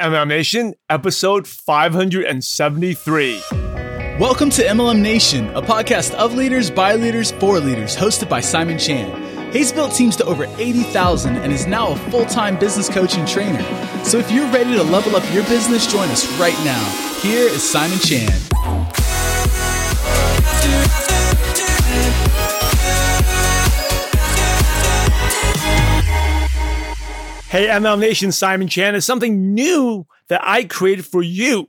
MLM Nation, episode 573. Welcome to MLM Nation, a podcast of leaders, by leaders, for leaders, hosted by Simon Chan. He's built teams to over 80,000 and is now a full time business coach and trainer. So if you're ready to level up your business, join us right now. Here is Simon Chan. Hey, MLM Nation, Simon Chan is something new that I created for you.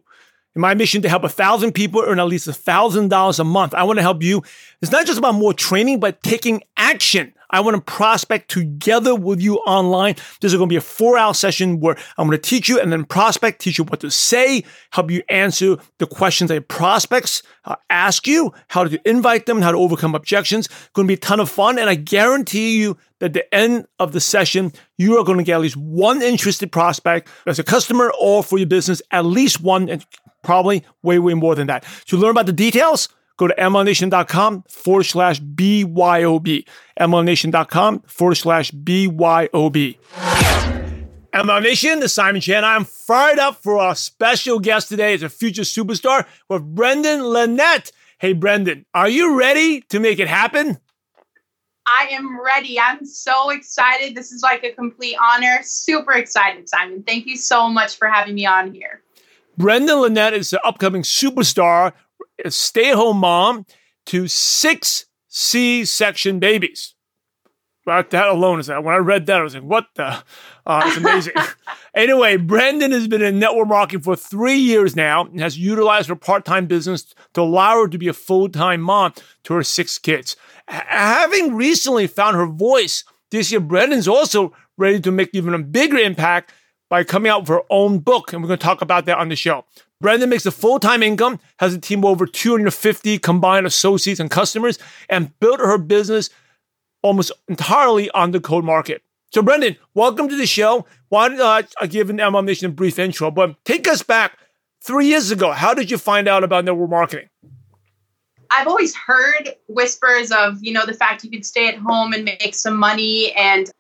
In my mission to help a thousand people earn at least a thousand dollars a month, I want to help you. It's not just about more training, but taking action. I want to prospect together with you online. This is going to be a four hour session where I'm going to teach you and then prospect, teach you what to say, help you answer the questions that prospects uh, ask you, how to invite them, how to overcome objections. It's going to be a ton of fun. And I guarantee you that at the end of the session, you are going to get at least one interested prospect as a customer or for your business, at least one, and probably way, way more than that. To learn about the details, go to mlmnation.com forward slash BYOB. mlmnation.com forward slash BYOB. MLM Nation, the Simon Chan. I'm fired up for our special guest today as a future superstar with Branden Lanette. Hey, Branden, are you ready to make it happen? I am ready. I'm so excited. This is like a complete honor. Super excited, Simon. Thank you so much for having me on here. Branden Lanette is an upcoming superstar, stay at home mom to six C section babies. But that alone is that. When I read that, I was like, what the? Uh, it's amazing. anyway, Branden has been in network marketing for three years now and has utilized her part time business to allow her to be a full time mom to her six kids. H- having recently found her voice this year, Branden's also ready to make even a bigger impact by coming out with her own book. And we're going to talk about that on the show. Branden makes a full time income, has a team of over 250 combined associates and customers, and built her business almost entirely on the cold market. So, Branden, welcome to the show. Why don't uh, I give an MLM Nation a brief intro? But take us back three years ago. How did you find out about network marketing? I've always heard whispers of, you know, the fact you could stay at home and make some money. And,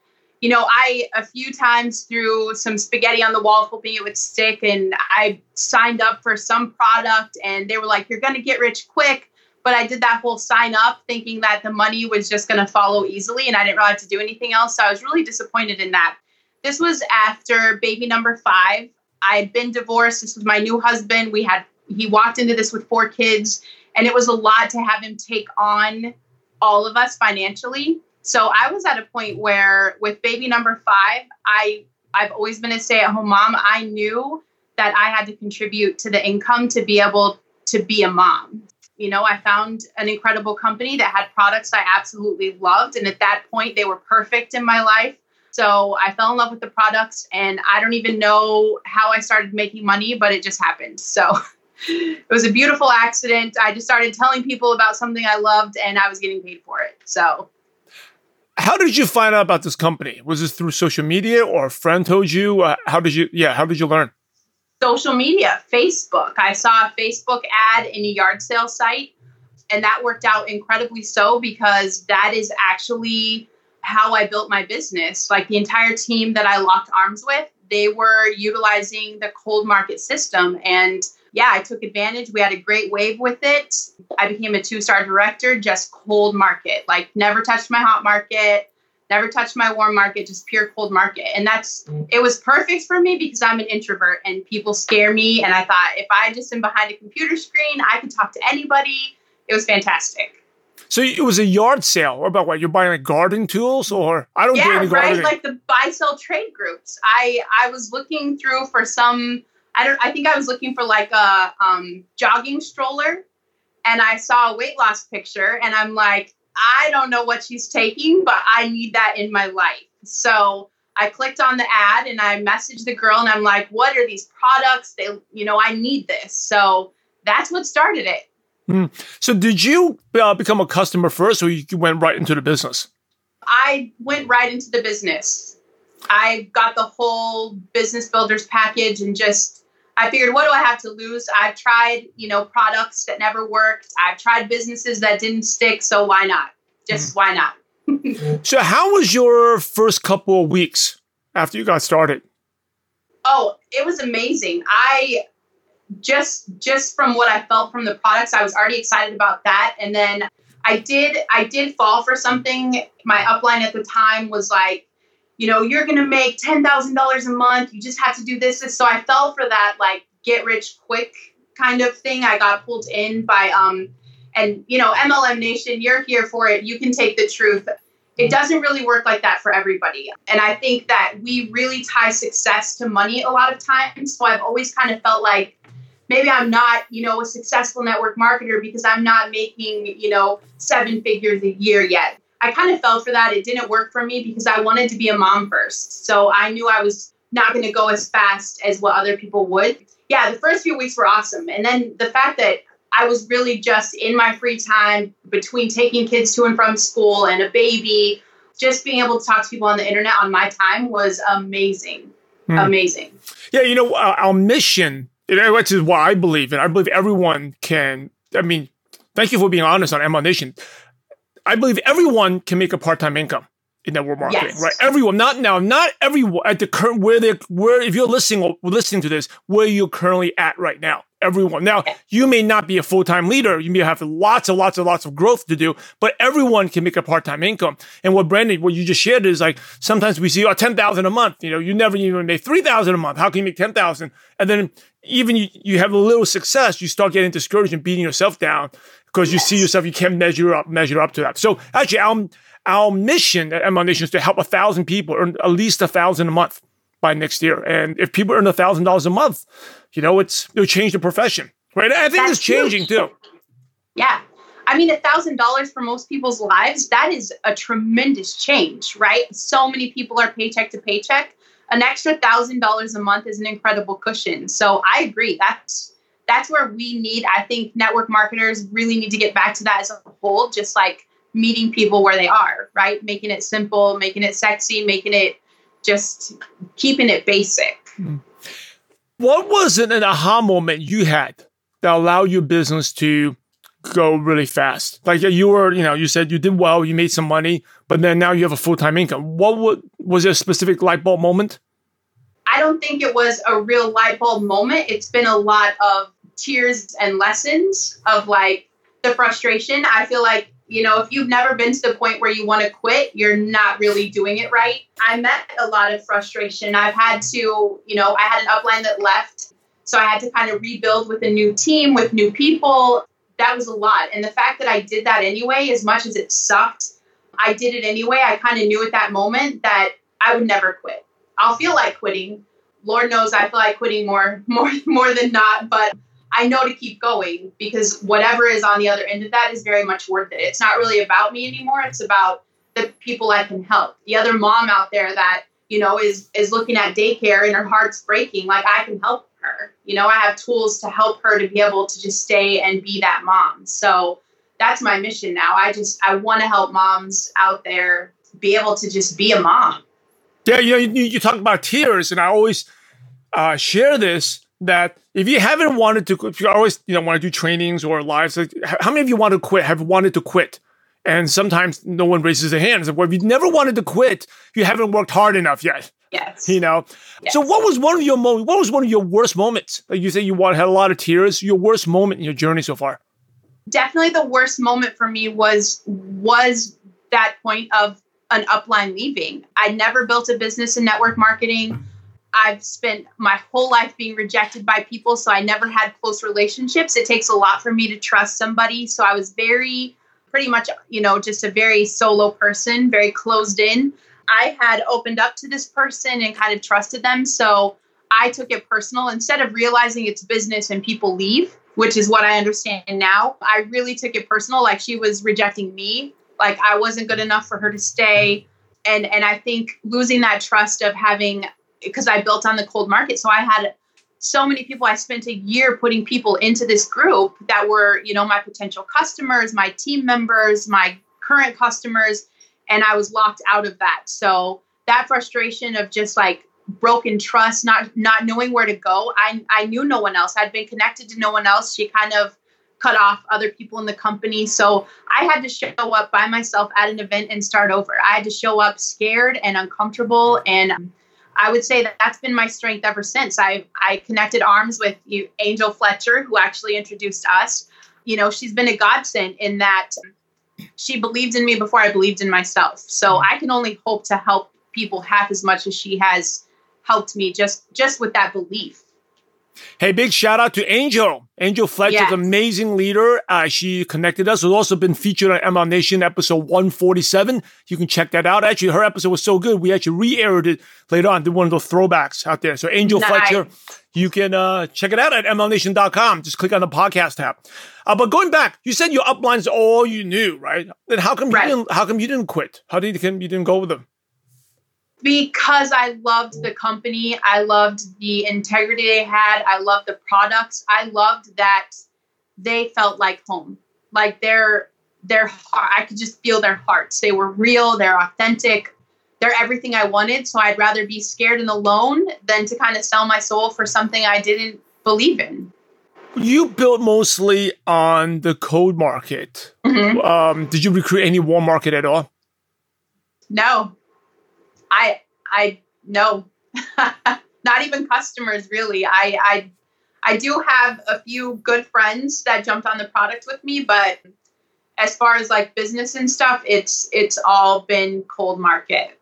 you know, I, a few times threw some spaghetti on the wall, hoping it would stick. And I signed up for some product and they were like, you're going to get rich quick. But I did that whole sign up thinking that the money was just going to follow easily and I didn't really have to do anything else. So I was really disappointed in that. This was after baby number five. I had been divorced. This was my new husband. We had, he walked into this with four kids and it was a lot to have him take on all of us financially. So I was at a point where with baby number 5, I I've always been a stay-at-home mom. I knew that I had to contribute to the income to be able to be a mom. You know, I found an incredible company that had products I absolutely loved and at that point they were perfect in my life. So I fell in love with the products and I don't even know how I started making money, but it just happened. So it was a beautiful accident. I just started telling people about something I loved and I was getting paid for it. So how did you find out about this company? Was this through social media or a friend told you? Uh, how did you yeah, how did you learn? Social media, Facebook. I saw a Facebook ad in a yard sale site and that worked out incredibly so because that is actually how I built my business. Like the entire team that I locked arms with, they were utilizing the cold market system and yeah, I took advantage. We had a great wave with it. I became a two star director, just cold market, like never touched my hot market, never touched my warm market, just pure cold market. And that's, it was perfect for me because I'm an introvert and people scare me. And I thought if I just am behind a computer screen, I could talk to anybody. It was fantastic. So it was a yard sale. What about what? You're buying like gardening tools or I don't yeah, do any gardening. right. Like the buy sell trade groups. I I was looking through for some I don't. I think I was looking for like a um, jogging stroller, and I saw a weight loss picture, and I'm like, I don't know what she's taking, but I need that in my life. So I clicked on the ad and I messaged the girl, and I'm like, what are these products? They, you know, I need this. So that's what started it. Mm. So did you uh, become a customer first, or you went right into the business? I went right into the business. I got the whole business builders package and just I figured, what do I have to lose? I've tried, you know, products that never worked. I've tried businesses that didn't stick. So why not? Just mm. why not? so, how was your first couple of weeks after you got started? Oh, it was amazing. I just just from what I felt from the products, I was already excited about that. And then I did I did fall for something. My upline at the time was like, you know, you're gonna make ten thousand dollars a month. You just have to do this, this. So I fell for that like get rich quick kind of thing. I got pulled in by um and you know, MLM Nation, you're here for it. You can take the truth. It doesn't really work like that for everybody. And I think that we really tie success to money a lot of times. So I've always kind of felt like maybe I'm not, you know, a successful network marketer because I'm not making, you know, seven figures a year yet. I kind of fell for that. It didn't work for me because I wanted to be a mom first. So I knew I was not going to go as fast as what other people would. Yeah, the first few weeks were awesome. And then the fact that I was really just in my free time between taking kids to and from school and a baby, just being able to talk to people on the internet on my time was amazing. Mm. Amazing. Yeah, you know, our, our mission which is what I believe in. I believe everyone can. I mean, thank you for being honest on MLM Nation. I believe everyone can make a part-time income in network marketing, yes. right? Everyone, not now, not everyone at the current where they where if you're listening listening to this, where you're currently at right now everyone. Now, you may not be a full time leader. You may have lots and lots and lots of growth to do, but everyone can make a part time income. And what Branden, what you just shared is like sometimes we see, oh, 10,000 a month. You know, you never even make 3,000 a month. How can you make 10,000? And then even you, you have a little success, you start getting discouraged and beating yourself down because you yes. see yourself, you can't measure up, measure up to that. So actually, our, our mission at MLM Nation is to help a thousand people earn at least a thousand a month by next year. And if people earn a thousand dollars a month, you know, it's it'll change the profession, right? I think That's it's changing huge. too. Yeah. I mean, a thousand dollars for most people's lives, that is a tremendous change, right? So many people are paycheck to paycheck. An extra thousand dollars a month is an incredible cushion. So I agree. That's that's where we need, I think network marketers really need to get back to that as a whole, just like meeting people where they are, right? Making it simple, making it sexy, making it just keeping it basic. Mm. What was an, an aha moment you had that allowed your business to go really fast? Like you were, you know, you said you did well, you made some money, but then now you have a full time income. What would, was there a specific light bulb moment? I don't think it was a real light bulb moment. It's been a lot of tears and lessons of like the frustration. I feel like you know, if you've never been to the point where you want to quit, you're not really doing it right. I met a lot of frustration. I've had to, you know, I had an upline that left. So I had to kind of rebuild with a new team, with new people. That was a lot. And the fact that I did that anyway, as much as it sucked, I did it anyway. I kind of knew at that moment that I would never quit. I'll feel like quitting. Lord knows I feel like quitting more more more than not, but I know to keep going because whatever is on the other end of that is very much worth it. It's not really about me anymore. It's about the people I can help. The other mom out there that, you know, is is looking at daycare and her heart's breaking, like I can help her. You know, I have tools to help her to be able to just stay and be that mom. So that's my mission now. I just I want to help moms out there be able to just be a mom. Yeah, you know, you, you talk about tears, and I always uh, share this that if you haven't wanted to, if you always you know want to do trainings or lives, like, how many of you want to quit? Have wanted to quit? And sometimes no one raises their hand. It's like, well, if you never wanted to quit, you haven't worked hard enough yet. Yes. You know. Yes. So, what was one of your moments? What was one of your worst moments? Like you say, you had a lot of tears. Your worst moment in your journey so far? Definitely, the worst moment for me was was that point of an upline leaving. I never built a business in network marketing. I've spent my whole life being rejected by people, so I never had close relationships. It takes a lot for me to trust somebody. So I was very, pretty much, you know, just a very solo person, very closed in. I had opened up to this person and kind of trusted them. So I took it personal. Instead of realizing it's business and people leave, which is what I understand now, I really took it personal. Like she was rejecting me, like I wasn't good enough for her to stay. And, and I think losing that trust of having because I built on the cold market. So I had so many people. I spent a year putting people into this group that were, you know, my potential customers, my team members, my current customers, and I was locked out of that. So that frustration of just like broken trust, not not knowing where to go. I I knew no one else. I'd been connected to no one else. She kind of cut off other people in the company. So I had to show up by myself at an event and start over. I had to show up scared and uncomfortable and I would say that that's been my strength ever since. I I connected arms with you, Angel Fletcher, who actually introduced us. You know, she's been a godsend in that she believed in me before I believed in myself. So mm-hmm. I can only hope to help people half as much as she has helped me just just with that belief. Hey, big shout out to Angel. Angel Fletcher's yes. amazing leader. Uh, she connected us. Has also been featured on MLM Nation episode 147. You can check that out. Actually, her episode was so good, we actually re-aired it later on. Did one of those throwbacks out there. So Angel nice. Fletcher, you can uh, check it out at MLMNation.com. Just click on the podcast tab. Uh, but going back, you said your uplines all you knew, right? Then how come right. you didn't? How come you didn't quit? How did you, you didn't go with them? Because I loved the company. I loved the integrity they had. I loved the products. I loved that they felt like home. Like their their heart, I could just feel their hearts. They were real, they're authentic. They're everything I wanted. So I'd rather be scared and alone than to kind of sell my soul for something I didn't believe in. You built mostly on the cold market. Mm-hmm. Um, did you recruit any warm market at all? No, I I no, not even customers really. I I I do have a few good friends that jumped on the product with me, but as far as like business and stuff, it's it's all been cold market.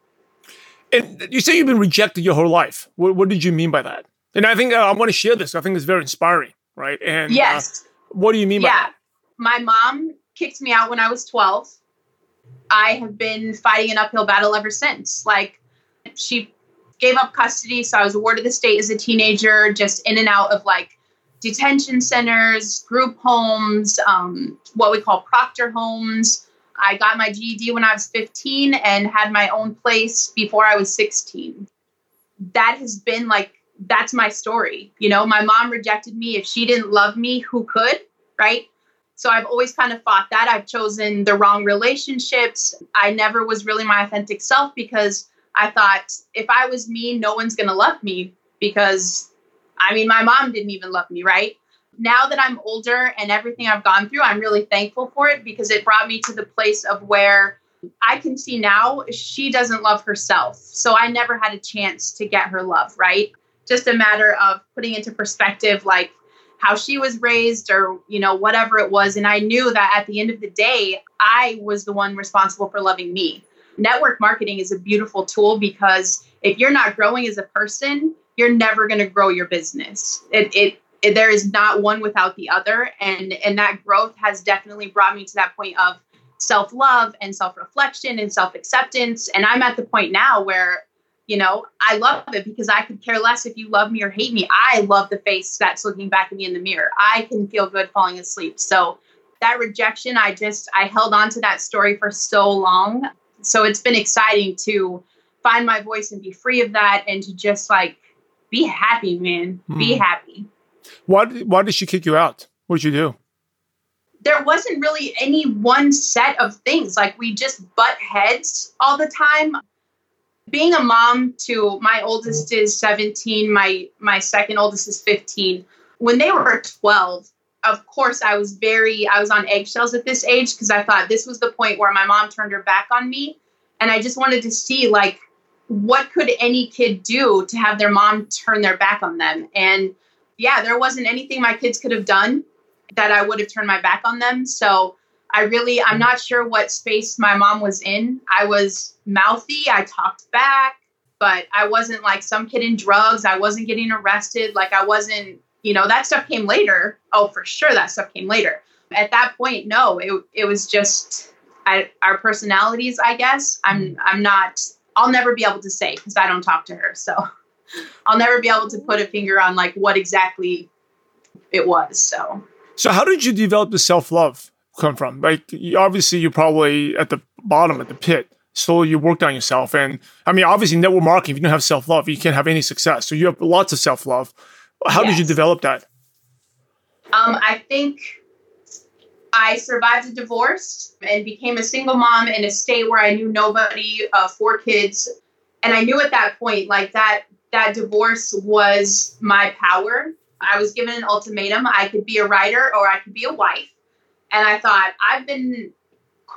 And you say you've been rejected your whole life. What, what did you mean by that? And I think uh, I want to share this. I think it's very inspiring, right? And uh, yes, uh, what do you mean yeah. by that? My mom kicked me out when I was twelve. I have been fighting an uphill battle ever since. Like she gave up custody, so I was awarded the state as a teenager, just in and out of like detention centers, group homes, um, what we call proctor homes. I got my GED when I was 15 and had my own place before I was 16. That has been like, that's my story. You know, my mom rejected me. If she didn't love me, who could? Right. So I've always kind of fought that. I've chosen the wrong relationships. I never was really my authentic self because I thought if I was me, no one's going to love me because I mean, my mom didn't even love me, right? Now that I'm older and everything I've gone through, I'm really thankful for it because it brought me to the place of where I can see now she doesn't love herself. So I never had a chance to get her love, right? Just a matter of putting into perspective, like how she was raised or, you know, whatever it was. And I knew that at the end of the day, I was the one responsible for loving me network marketing is a beautiful tool because if you're not growing as a person, you're never going to grow your business. It, it, it, there is not one without the other, and and that growth has definitely brought me to that point of self love and self reflection and self acceptance. And I'm at the point now where you know I love it because I could care less if you love me or hate me. I love the face that's looking back at me in the mirror. I can feel good falling asleep. So that rejection, I just I held on to that story for so long so it's been exciting to find my voice and be free of that and to just like be happy, man. Mm. Be hmm. happy. Why, why did she kick you out? What did you do? There wasn't really any one set of things. Like we just butt heads all the time. Being a mom to my oldest is 17, my my second oldest is 15. When they were 12, of course i was very i was on eggshells at this age because i thought this was the point where my mom turned her back on me. And i just wanted to see like what could any kid do to have their mom turn their back on them? And yeah there wasn't anything my kids could have done that i would have turned my back on them. So i really i'm not sure what space my mom was in. I was mouthy i talked back but i wasn't like some kid in drugs i wasn't getting arrested like i wasn't you know that stuff came later. Oh for sure that stuff came later. At that point no it, it was just I, our personalities i guess. I'm mm-hmm. i'm not i'll never be able to say because i don't talk to her. So i'll never be able to put a finger on like what exactly it was so. So how did you develop the self-love come from? Like obviously you're probably at the bottom at the pit. Slowly you worked on yourself. And i mean obviously network marketing if you don't have self-love you can't have any success. So you have lots of self-love how yes. did you develop that? Um, I think I survived a divorce and became a single mom in a state where I knew nobody, uh, four kids, and I knew at that point like that that divorce was my power. I was given an ultimatum: I could be a writer or I could be a wife, and I thought I've been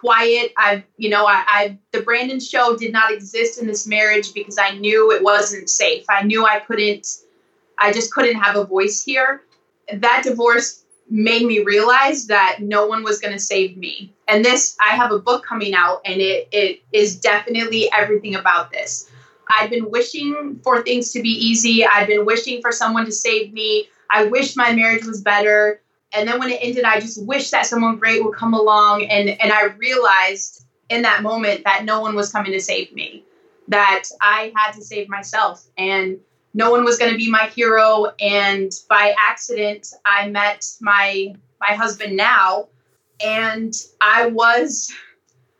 quiet. I've, you know, I, I, the Branden show did not exist in this marriage because I knew it wasn't safe. I knew I couldn't, I just couldn't have a voice here. That divorce made me realize that no one was going to save me. And this, I have a book coming out and it, it is definitely everything about this. I've been wishing for things to be easy. I've been wishing for someone to save me. I wish my marriage was better. And then when it ended, I just wish that someone great would come along. And, and I realized in that moment that no one was coming to save me, that I had to save myself. And no one was going to be my hero. And by accident, I met my my husband now, and I was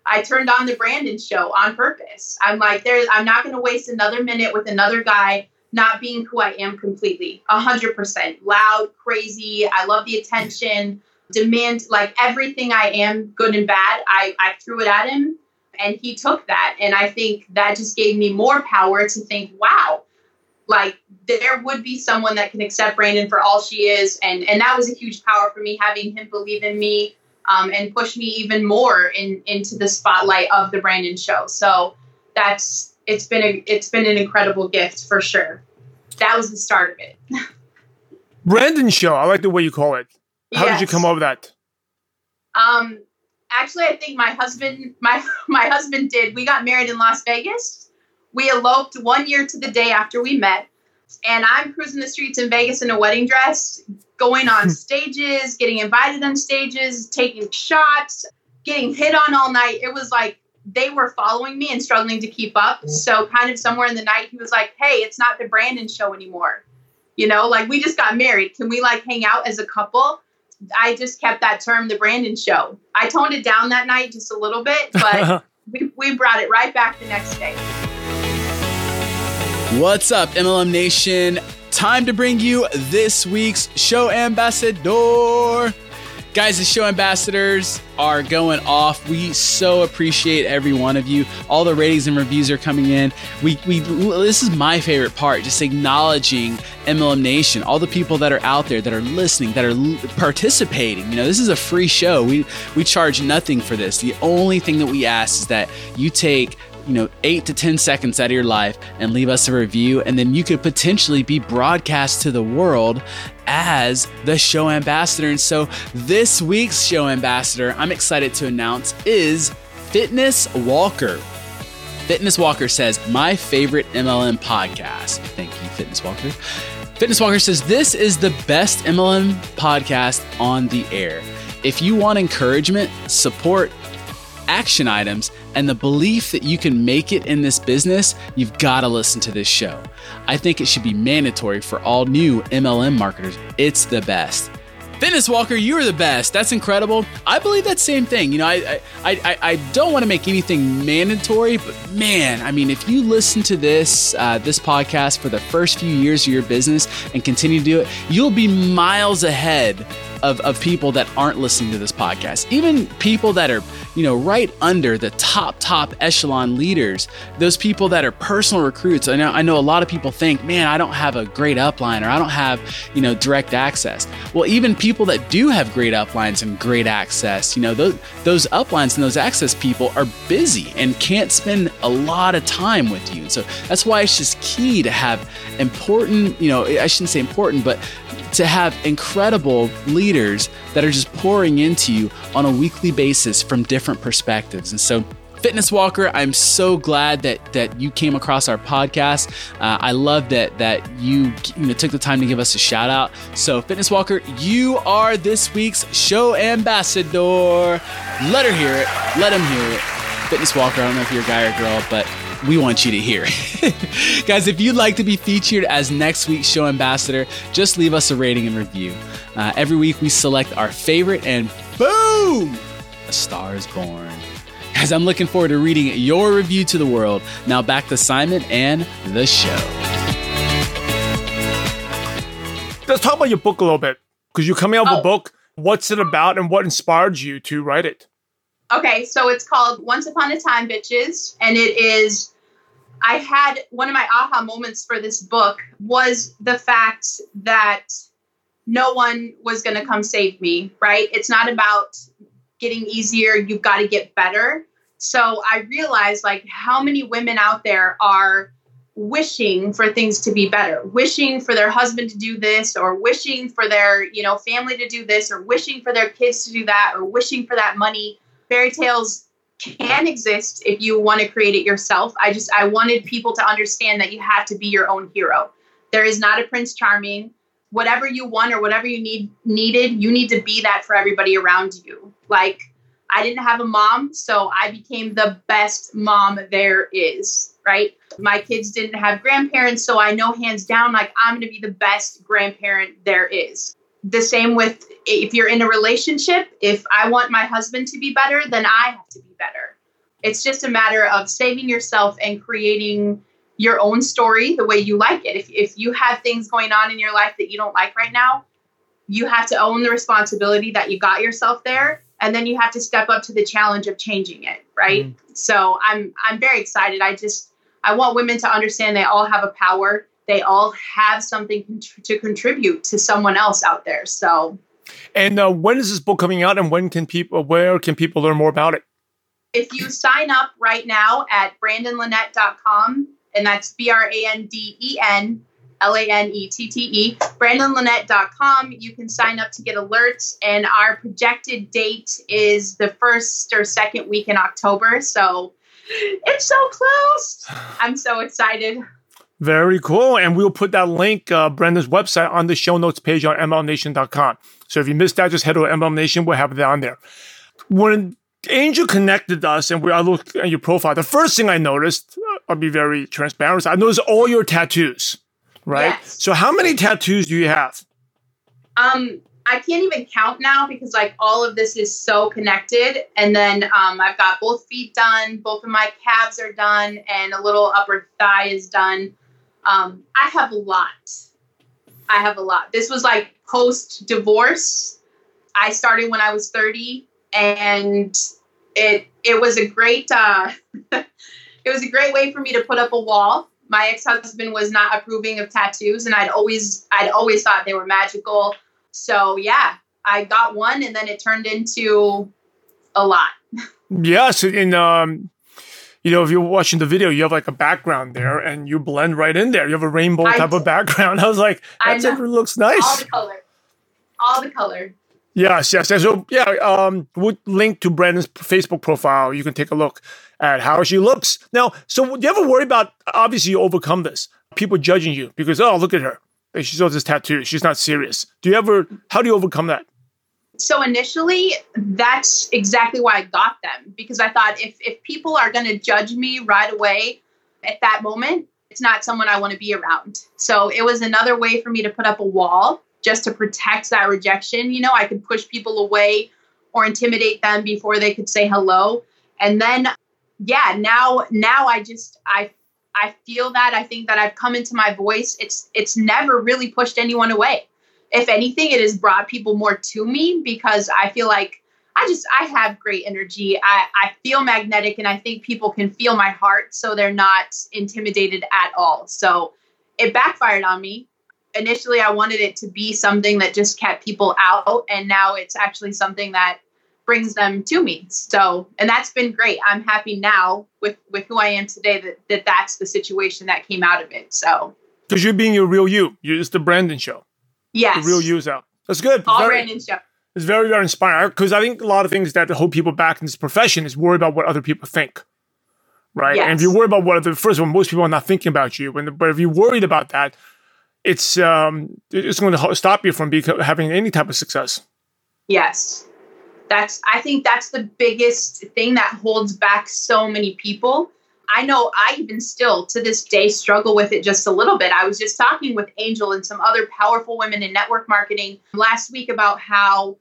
I turned on the Branden show on purpose. I'm like, there's I'm not going to waste another minute with another guy not being who I am completely. A hundred percent loud, crazy. I love the attention, demand like everything I am, good and bad. I I threw it at him, and he took that, and I think that just gave me more power to think, wow like there would be someone that can accept Branden for all she is, and and that was a huge power for me having him believe in me um, and push me even more in into the spotlight of the Branden show. So that's it's been a it's been an incredible gift for sure. That was the start of it. Branden show. I like the way you call it. How yes. did you come up with that? Um, actually, I think my husband my my husband did. We got married in Las Vegas we eloped one year to the day after we met. And I'm cruising the streets in Vegas in a wedding dress, going on stages, getting invited on stages, taking shots, getting hit on all night. It was like they were following me and struggling to keep up. Mm. So, kind of somewhere in the night, he was like, Hey, it's not the Branden show anymore. You know, like we just got married. Can we like hang out as a couple? I just kept that term the Branden show. I toned it down that night just a little bit, but we, we brought it right back the next day. What's up, MLM Nation? Time to bring you this week's show ambassador. Guys, the show ambassadors are going off. We so appreciate every one of you. All the ratings and reviews are coming in. We, we this is my favorite part, just acknowledging MLM Nation, all the people that are out there that are listening, that are participating. You know, this is a free show. We we charge nothing for this. The only thing that we ask is that you take you know, eight to 10 seconds out of your life and leave us a review. And then you could potentially be broadcast to the world as the show ambassador. And so this week's show ambassador, I'm excited to announce, is Fitness Walker. Fitness Walker says, My favorite MLM podcast. Thank you, Fitness Walker. Fitness Walker says, This is the best MLM podcast on the air. If you want encouragement, support, action items, and the belief that you can make it in this business, you've got to listen to this show. I think it should be mandatory for all new MLM marketers. It's the best. Fitness Walker, you are the best. That's incredible. I believe that same thing. You know, I I, I, I don't want to make anything mandatory, but man, I mean, if you listen to this uh, this podcast for the first few years of your business and continue to do it, you'll be miles ahead of, of people that aren't listening to this podcast. Even people that are you know, right under the top, top echelon leaders, those people that are personal recruits. I know, I know a lot of people think, man, I don't have a great upline or I don't have, you know, direct access. Well, even people that do have great uplines and great access, you know, those, those uplines and those access people are busy and can't spend a lot of time with you. So that's why it's just key to have important, you know, I shouldn't say important, but to have incredible leaders that are just pouring into you on a weekly basis from different perspectives. And so, Fitness Walker, I'm so glad that that you came across our podcast. Uh, I love that that you you know took the time to give us a shout out. So, Fitness Walker, you are this week's show ambassador. Let her hear it. Let him hear it. Fitness Walker, I don't know if you're a guy or girl, but we want you to hear. Guys, if you'd like to be featured as next week's show ambassador, just leave us a rating and review. Uh, every week we select our favorite, and boom, a star is born. Guys, I'm looking forward to reading your review to the world. Now back to Simon and the show. Let's talk about your book a little bit because you're coming out with oh. a book. What's it about and what inspired you to write it? Okay, so it's called Once Upon a Time, Bitches, and it is I had one of my aha moments for this book was the fact that no one was going to come save me, right? It's not about getting easier. You've got to get better. So I realized like how many women out there are wishing for things to be better, wishing for their husband to do this or wishing for their, you know, family to do this or wishing for their kids to do that or wishing for that money. Fairy tales can exist if you want to create it yourself. I just I wanted people to understand that you have to be your own hero. There is not a prince charming. Whatever you want or whatever you need needed, you need to be that for everybody around you. Like I didn't have a mom, so I became the best mom there is, right? My kids didn't have grandparents, so I know hands down, like, I'm going to be the best grandparent there is. The same with if you're in a relationship, if I want my husband to be better, then I have to be better. It's just a matter of saving yourself and creating your own story the way you like it. If, if you have things going on in your life that you don't like right now, you have to own the responsibility that you got yourself there and then you have to step up to the challenge of changing it right mm. so i'm i'm very excited i just i want women to understand they all have a power they all have something to contribute to someone else out there so and uh, when is this book coming out and when can people where can people learn more about it if you sign up right now at brandenlanette.com and that's b-r-a-n-d-e-n L A N E T T E, BrandenLanette.com. You can sign up to get alerts, and our projected date is the first or second week in October. So it's so close. I'm so excited. Very cool. And we'll put that link, uh, Brenda's website, on the show notes page on MLMNation.com. So if you missed that, just head to MLM Nation. We'll have it on there. When Angel connected us and we, I looked at your profile, the first thing I noticed, I'll be very transparent, I noticed all your tattoos right? Yes. So how many tattoos do you have? Um, I can't even count now because like all of this is so connected. And then um, I've got both feet done, both of my calves are done, and a little upper thigh is done. Um, I have a lot. I have a lot. This was like post divorce. I started when I was 30 and it it was a great uh, it was a great way for me to put up a wall my ex-husband was not approving of tattoos and I'd always I'd always thought they were magical. So yeah, I got one and then it turned into a lot. yes, and um you know, if you're watching the video, you have like a background there and you blend right in there. You have a rainbow I type of background. I was like, that it looks nice. All the color. All the color. Yes, yes. So yeah, um, we'll link to Branden's Facebook profile. You can take a look at how she looks. Now, so do you ever worry about obviously you overcome this, people judging you because oh look at her, she has this tattoo, she's not serious. Do you ever? How do you overcome that? So initially, that's exactly why I got them because I thought if if people are going to judge me right away at that moment, it's not someone I want to be around. So it was another way for me to put up a wall just to protect that rejection. You know, I could push people away or intimidate them before they could say hello. And then yeah, now now I just I I feel that I think that I've come into my voice. It's it's never really pushed anyone away. If anything, it has brought people more to me because I feel like I just I have great energy. I, I feel magnetic and I think people can feel my heart so they're not intimidated at all. So it backfired on me initially I wanted it to be something that just kept people out, and now it's actually something that brings them to me. So, and that's been great. I'm happy now with with who I am today that, that that's the situation that came out of it. So, because you're being your real you, you it's the Branden show. Yes, the real user. That's good. All very, Branden show. It's very very inspiring because I think a lot of things that hold people back in this profession is worry about what other people think. Right, yes. and if you worry about what other first of all, most people are not thinking about you. When, but if you're worried about that, it's um, it's going to stop you from being, having any type of success. Yes, that's. I think that's the biggest thing that holds back so many people. I know I even still to this day struggle with it just a little bit. I was just talking with Angel and some other powerful women in network marketing last week about how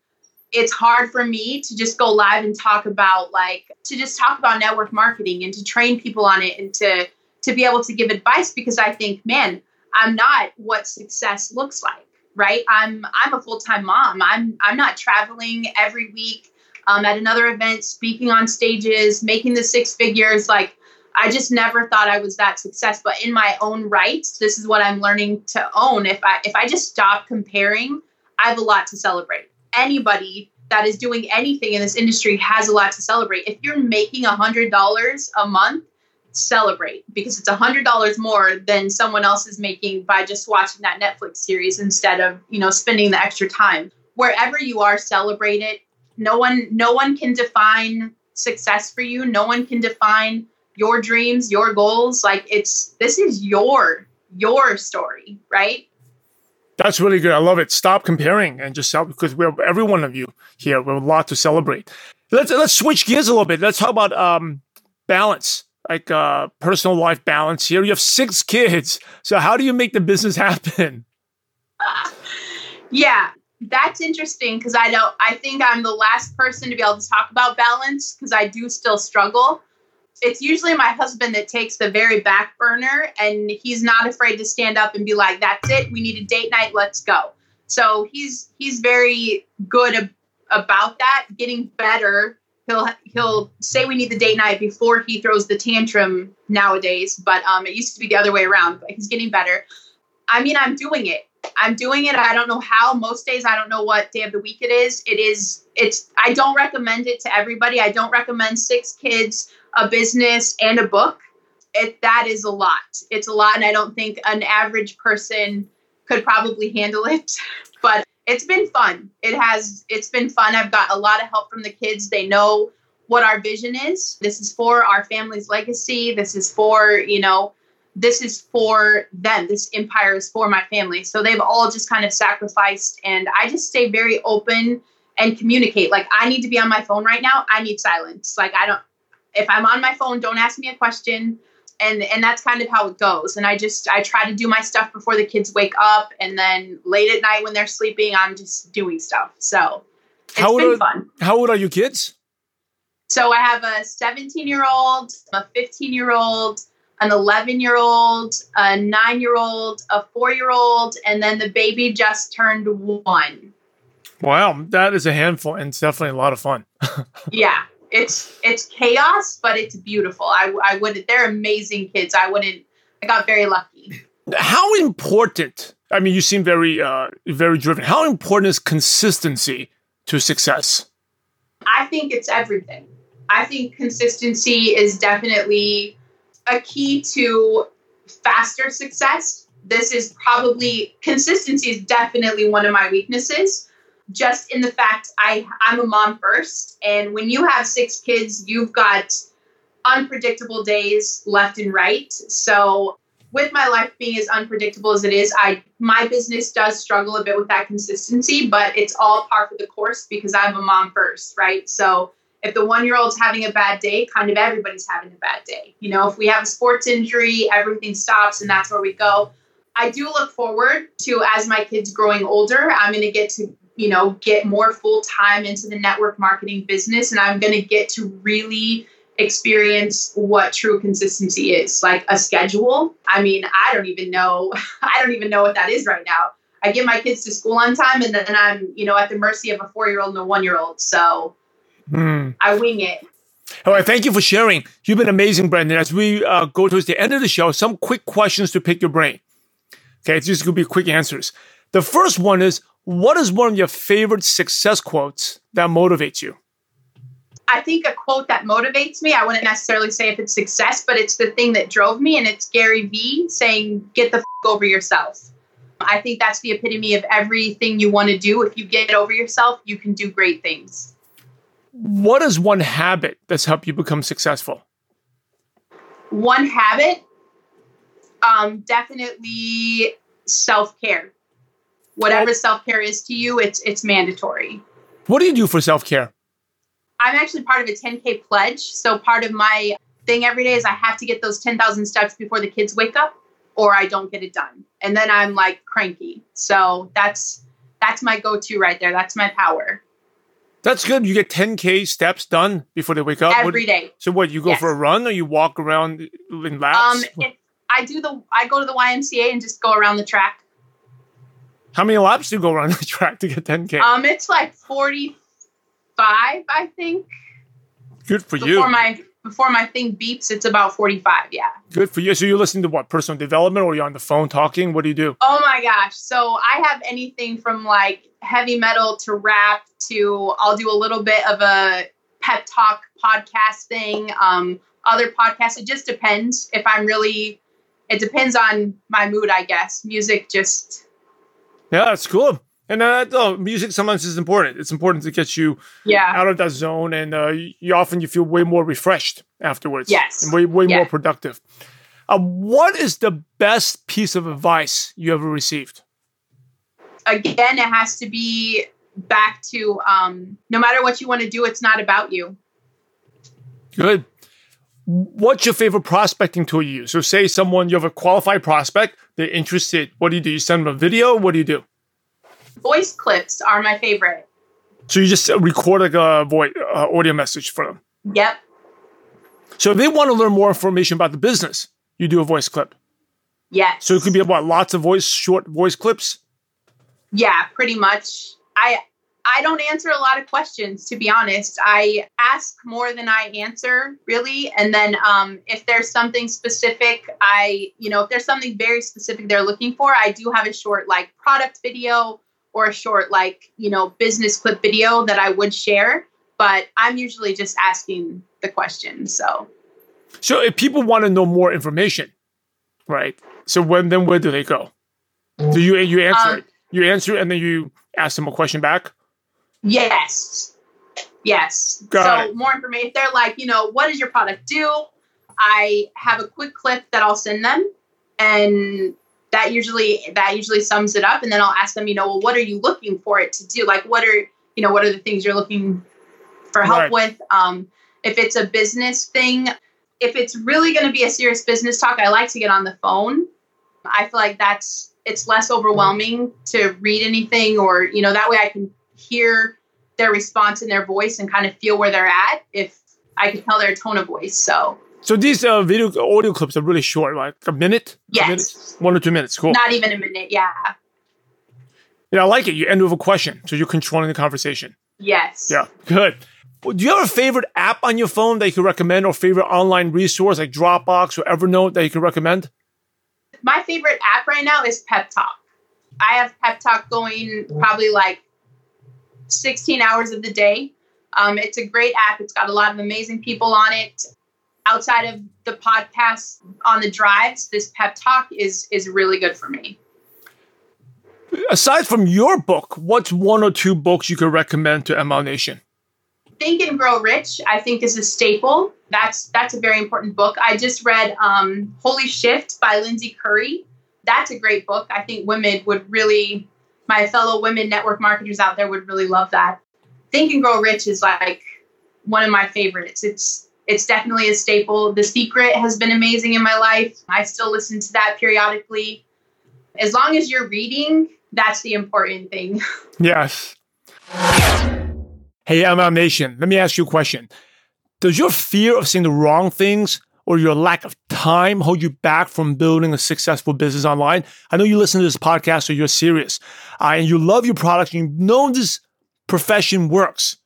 it's hard for me to just go live and talk about like to just talk about network marketing and to train people on it and to to be able to give advice because I think, man, I'm not what success looks like, right? I'm I'm a full-time mom. I'm I'm not traveling every week um, at another event, speaking on stages, making the six figures. Like I just never thought I was that success. But in my own right, this is what I'm learning to own. If I if I just stop comparing, I have a lot to celebrate. Anybody that is doing anything in this industry has a lot to celebrate. If you're making $100 a month, celebrate because it's $100 more than someone else is making by just watching that Netflix series instead of, you know, spending the extra time. Wherever you are, celebrate it. No one no one can define success for you. No one can define your dreams, your goals. Like it's this is your your story, right? That's really good. I love it. Stop comparing and just help because we're every one of you here. We have a lot to celebrate. Let's let's switch gears a little bit. Let's talk about um, balance, like uh, personal life balance. Here, you have six kids. So how do you make the business happen? yeah, that's interesting because I know I think I'm the last person to be able to talk about balance because I do still struggle it's usually my husband that takes the very back burner and he's not afraid to stand up and be like that's it. We need a date night. Let's go. So he's he's very good ab- about that. Getting better he'll he'll say we need the date night before he throws the tantrum nowadays but um it used to be the other way around but he's getting better. I mean i'm doing it. I'm doing it. I don't know how. Most days i don't know what day of the week it is. It is it's i don't recommend it to everybody. I don't recommend six kids a business and a book it that is a lot. It's a lot and i don't think an average person could probably handle it but it's been fun. It has it's been fun. I've got a lot of help from the kids. They know what our vision is. This is for our family's legacy. This is for you know this is for them. This empire is for my family. So they've all just kind of sacrificed and i just stay very open and communicate. Like i need to be on my phone right now. I need silence. Like i don't if I'm on my phone, don't ask me a question. And and that's kind of how it goes. And I just I try to do my stuff before the kids wake up, and then late at night when they're sleeping, I'm just doing stuff. So it's how been are, fun. How old are your kids? So I have a 17 year old, a 15 year old, an 11 year old, a nine year old, a four year old, and then the baby just turned one. Wow, that is a handful, and it's definitely a lot of fun. yeah, it's it's chaos, but it's beautiful. I I wouldn't. they're amazing kids. I wouldn't. I got very lucky. How important? I mean, you seem very uh, very driven. How important is consistency to success? I think it's everything. I think consistency is definitely a key to faster success. This is probably consistency is definitely one of my weaknesses just in the fact I I'm a mom first, and when you have six kids, you've got unpredictable days left and right. So with my life being as unpredictable as it is, I my business does struggle a bit with that consistency, but it's all par for the course because I'm a mom first, right? So if the one year old's having a bad day, kind of everybody's having a bad day. You know, if we have a sports injury, everything stops and that's where we go. I do look forward to as my kids growing older, I'm going to get to you know, get more full time into the network marketing business. And I'm going to get to really experience what true consistency is like a schedule. I mean, I don't even know, I don't even know what that is right now. I get my kids to school on time and then I'm, you know, at the mercy of a four year old and a one year old. So mm. I wing it. All right, thank you for sharing. You've been amazing, Branden. As we uh, go towards the end of the show, some quick questions to pick your brain. Okay, it's just going to be quick answers. The first one is what is one of your favorite success quotes that motivates you? I think a quote that motivates me, I wouldn't necessarily say if it's success, but it's the thing that drove me, and it's Gary Vee saying, Get the f- over yourself. I think that's the epitome of everything you want to do. If you get over yourself, you can do great things. What is one habit that's helped you become successful? One habit, um, definitely self care whatever self care is to you, it's it's mandatory. What do you do for self care? I'm actually part of a 10K pledge. So part of my thing every day is I have to get those 10,000 steps before the kids wake up or I don't get it done. And then I'm like cranky. So that's that's my go-to right there. That's my power. That's good. You get 10k steps done before they wake up every day. So what? You go yes. for a run, or you walk around in laps? Um, I do the. I go to the YMCA and just go around the track. How many laps do you go around the track to get 10K? Um, it's like 45, I think. Good for before you. My, before my thing beeps, it's about 45, yeah. Good for you. So you're listening to what? Personal development or you're on the phone talking? What do you do? Oh my gosh. So I have anything from like heavy metal to rap to I'll do a little bit of a pep talk podcast thing. Um, other podcasts. It just depends if I'm really. It depends on my mood, I guess. Music just. Yeah, that's cool. And uh, oh, music sometimes is important. It's important to get you yeah. out of that zone, and uh, you often you feel way more refreshed afterwards. Yes, and way way yeah. more productive. Uh, what is the best piece of advice you ever received? Again, it has to be back to um, no matter what you want to do, it's not about you. Good. What's your favorite prospecting tool you use? So, say someone you have a qualified prospect, they're interested. What do you do? You send them a video. What do you do? Voice clips are my favorite. So you just record like a voice uh, audio message for them. Yep. So if they want to learn more information about the business, you do a voice clip. Yes. So it could be about lots of voice, short voice clips. Yeah, pretty much. I I don't answer a lot of questions to be honest. I ask more than I answer, really. And then um, if there's something specific, I you know if there's something very specific they're looking for, I do have a short like product video or a short like you know business clip video that I would share. But I'm usually just asking the question. So. So if people want to know more information, right? So when then where do they go? Do you you answer um, it? You answer and then you ask them a question back? Yes. Yes. Got so it. more information. If they're like, you know, what does your product do? I have a quick clip that I'll send them and that usually that usually sums it up and then I'll ask them, you know, well what are you looking for it to do? Like what are you know, what are the things you're looking for help Right. with? Um if it's a business thing, if it's really going to be a serious business talk, I like to get on the phone. I feel like that's it's less overwhelming to read anything or you know that way I can hear their response in their voice and kind of feel where they're at if I can tell their tone of voice. So So these uh, video audio clips are really short, like a minute, Yes. minutes? one or two minutes. Cool. not even a minute. Yeah. yeah, I like it. You end with a question, so you're controlling the conversation. Yes. Yeah, good. Do you have a favorite app on your phone that you could recommend, or favorite online resource like Dropbox or Evernote that you could recommend? My favorite app right now is Pep Talk. I have Pep Talk going probably like 16 hours of the day. Um, it's a great app. It's got a lot of amazing people on it. Outside of the podcast on the drives, this Pep Talk is is really good for me. Aside from your book, what's one or two books you could recommend to MLM Nation? Think and Grow Rich, I think, is a staple. That's that's a very important book. I just read um, Holy Shift by Lindsay Curry. That's a great book. I think women would really, my fellow women network marketers out there would really love that. Think and Grow Rich is like one of my favorites. It's it's definitely a staple. The Secret has been amazing in my life. I still listen to that periodically. As long as you're reading, that's the important thing. Yes. Hey, MLM Nation, let me ask you a question. Does your fear of saying the wrong things or your lack of time hold you back from building a successful business online? I know you listen to this podcast, so you're serious uh, and you love your product you know this profession works,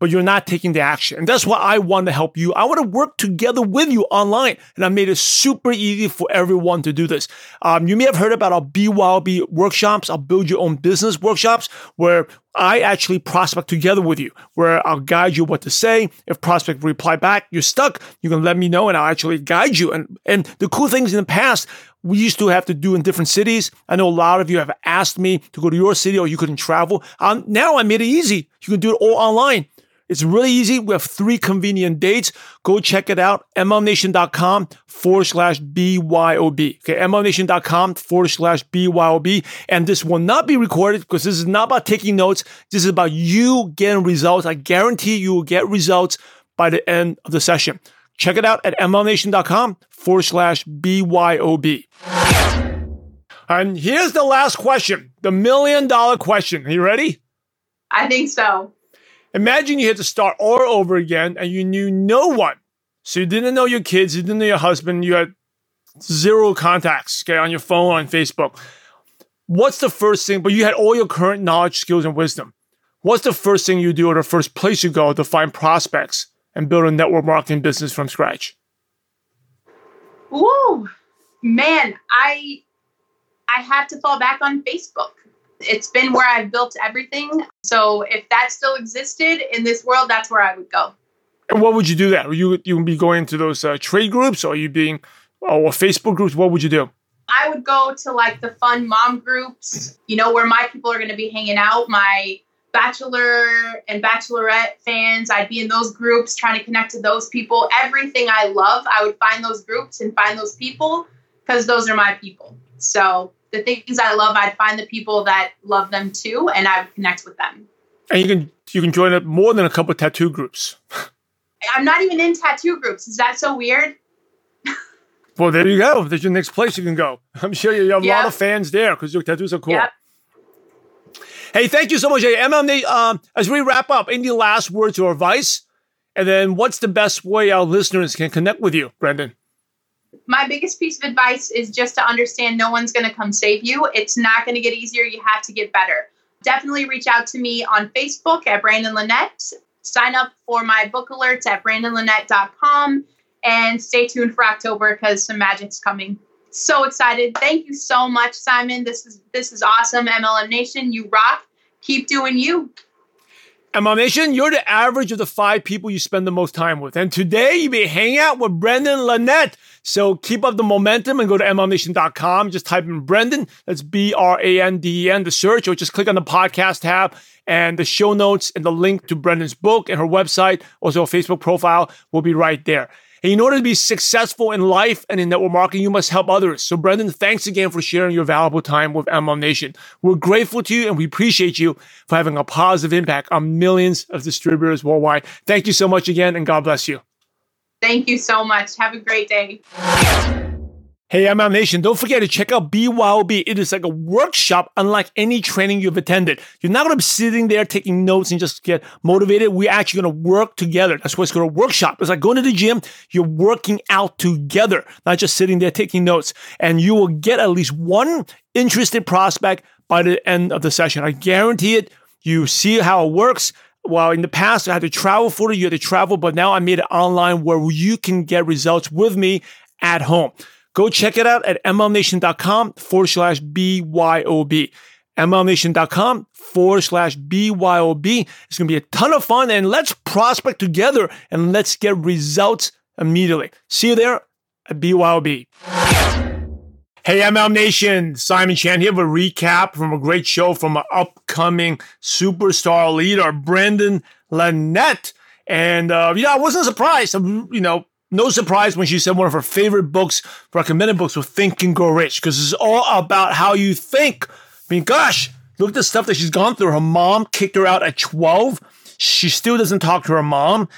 but you're not taking the action. And that's why I want to help you. I want to work together with you online. And I made it super easy for everyone to do this. Um, you may have heard about our BYOB workshops, our build your own business workshops, where I actually prospect together with you, where I'll guide you what to say. If prospect reply back, you're stuck, you can let me know and I'll actually guide you. And and the cool things in the past, we used to have to do in different cities. I know a lot of you have asked me to go to your city or you couldn't travel. Um, now I made it easy. You can do it all online. It's really easy. We have three convenient dates. Go check it out. MLMNation.com forward slash BYOB. Okay. MLMNation.com forward slash BYOB. And this will not be recorded because this is not about taking notes. This is about you getting results. I guarantee you will get results by the end of the session. Check it out at MLMNation.com forward slash BYOB. And here's the last question the million dollar question. Are you ready? I think so. Imagine you had to start all over again and you knew no one. So you didn't know your kids, you didn't know your husband, you had zero contacts okay, on your phone, on Facebook. What's the first thing? But you had all your current knowledge, skills, and wisdom. What's the first thing you do or the first place you go to find prospects and build a network marketing business from scratch? Ooh, man, I I have to fall back on Facebook. It's been where I've built everything. So if that still existed in this world, that's where I would go. And what would you do there? You you would be going to those uh, trade groups, or you being or Facebook groups? What would you do? I would go to like the fun mom groups, you know, where my people are going to be hanging out. My bachelor and bachelorette fans, I'd be in those groups trying to connect to those people. Everything I love, I would find those groups and find those people because those are my people. So the things I love, I'd find the people that love them too, and I would connect with them. And you can you can join up more than a couple tattoo groups. I'm not even in tattoo groups. Is that so weird? well, there you go. There's your next place you can go. I'm sure you have a Yep. lot of fans there because your tattoos are cool. Yep. Hey, thank you so much, MLM. Um, as we wrap up, any last words or advice? And then, what's the best way our listeners can connect with you, Branden? my biggest piece of advice is just to understand no one's going to come save you. It's not going to get easier. You have to get better. Definitely reach out to me on Facebook at Branden Lanette. Sign up for my book alerts at brandenlanette.com and stay tuned for October because some magic's coming. So excited. Thank you so much, Simon. This is this is awesome. MLM Nation, you rock. Keep doing you. MLM Nation, you're the average of the five people you spend the most time with. And today you be hanging out with Branden Lanette. So keep up the momentum and go to MLMNation.com. Just type in Branden. That's B R A N D E N, the search, or just click on the podcast tab and the show notes and the link to Branden's book and her website, also a Facebook profile, will be right there. And in order to be successful in life and in network marketing, you must help others. So, Branden, thanks again for sharing your valuable time with MLM Nation. We're grateful to you and we appreciate you for having a positive impact on millions of distributors worldwide. Thank you so much again, and God bless you. Thank you so much. Have a great day. Hey, MLM Nation, don't forget to check out BYOB. It is like a workshop unlike any training you've attended. You're not going to be sitting there taking notes and just get motivated. We're actually going to work together. That's why it's called a workshop. It's like going to the gym. You're working out together, not just sitting there taking notes. And you will get at least one interested prospect by the end of the session. I guarantee it. You see how it works. Well, in the past, I had to travel for it. You had to travel, but now I made it online where you can get results with me at home. Go check it out at mlmnation.com forward slash BYOB. mlmnation.com forward slash BYOB. It's going to be a ton of fun and let's prospect together and let's get results immediately. See you there at BYOB. Hey, MLM Nation, Simon Chan here with a recap from a great show from an upcoming superstar leader, Branden Lanette. And, uh, yeah, I wasn't surprised. You know, no surprise when she said one of her favorite books, recommended books, was Think and Grow Rich, because it's all about how you think. I mean, gosh, look at the stuff that she's gone through. Her mom kicked her out at 12. She still doesn't talk to her mom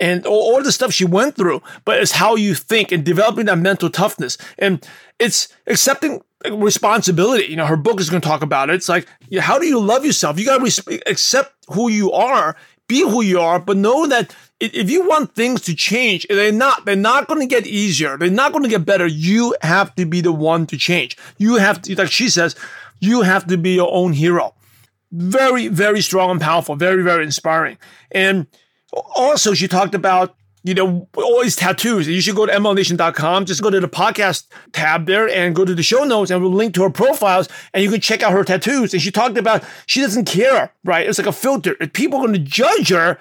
and all, all the stuff she went through, but it's how you think and developing that mental toughness. And it's accepting responsibility. You know, her book is going to talk about it. It's like, how do you love yourself? You got to res- accept who you are, be who you are, but know that if you want things to change, they're not, they're not going to get easier. They're not going to get better. You have to be the one to change. You have to, like she says, you have to be your own hero. Very, very strong and powerful. Very, very inspiring. And also, she talked about, you know, all these tattoos. You should go to mlmnation.com. Just go to the podcast tab there and go to the show notes and we'll link to her profiles and you can check out her tattoos. And she talked about she doesn't care, right? It's like a filter. If people are going to judge her,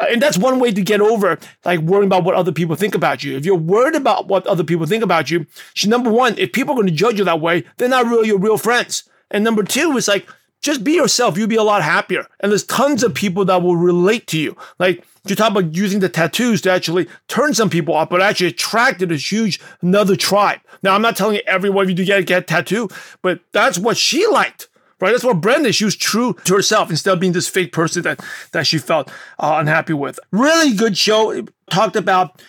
Uh, and that's one way to get over like worrying about what other people think about you. If you're worried about what other people think about you, she, number one, if people are going to judge you that way, they're not really your real friends. And number two, it's like just be yourself. You'll be a lot happier. And there's tons of people that will relate to you. Like you talk about using the tattoos to actually turn some people off, but actually attracted a huge another tribe. Now I'm not telling you every of you to get get a tattoo, but that's what she liked. Right, that's what Brenda. She was true to herself instead of being this fake person that that she felt uh, unhappy with. Really good show. It talked about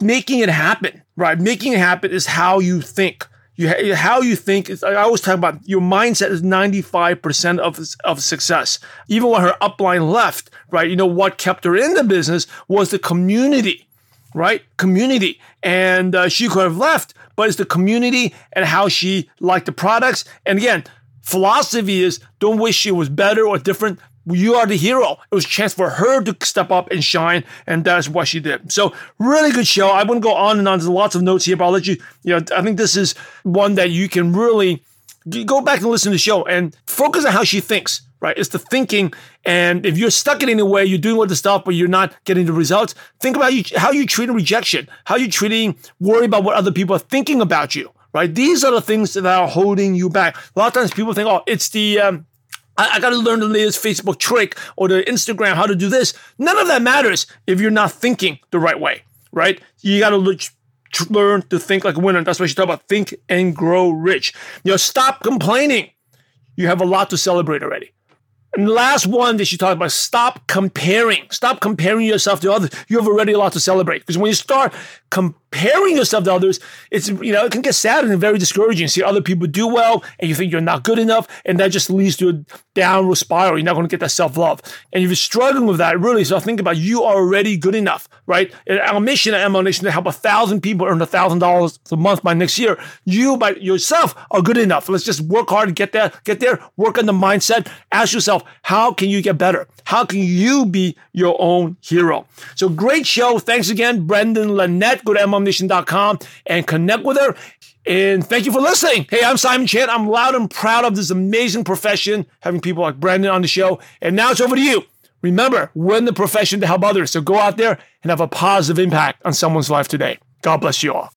making it happen. Right, making it happen is how you think. You how you think. Is, I always talk about your mindset is ninety five percent of of success. Even when her upline left, right? You know what kept her in the business was the community, right? Community, and uh, she could have left, but it's the community and how she liked the products. And again, philosophy is don't wish it was better or different. You are the hero. It was a chance for her to step up and shine, and that's what she did. So, really good show. I wouldn't go on and on. There's lots of notes here, but I'll let you, you know, I think this is one that you can really go back and listen to the show and focus on how she thinks, right? It's the thinking. And if you're stuck in any way, you're doing all the stuff, but you're not getting the results, think about how you're treating rejection, how you're treating worry about what other people are thinking about you, right? These are the things that are holding you back. A lot of times people think, oh, it's the, um, I, I got to learn the latest Facebook trick or the Instagram, how to do this. None of that matters if you're not thinking the right way, right? You got to look learn to think like a winner. That's why she talk about think and grow rich. You know, stop complaining. You have a lot to celebrate already. And the last one that she talked about, stop comparing. Stop comparing yourself to others. You have already a lot to celebrate. Because when you start comparing yourself to others, it's you know, it can get sad and very discouraging. See other people do well and you think you're not good enough, and that just leads to a downward spiral. You're not going to get that self-love. And if you're struggling with that, really so think about you are already good enough, right? And our mission at MLM Nation to help a thousand people earn a thousand dollars a month by next year. You by yourself are good enough. Let's just work hard to get there, get there, work on the mindset. Ask yourself, how can you get better? How can you be your own hero? So great show. Thanks again, Branden Lanette. Go to MLMNation.com and connect with her. And thank you for listening. Hey, I'm Simon Chan. I'm loud and proud of this amazing profession, having people like Branden on the show. And now it's over to you. Remember, we're in the profession to help others. So go out there and have a positive impact on someone's life today. God bless you all.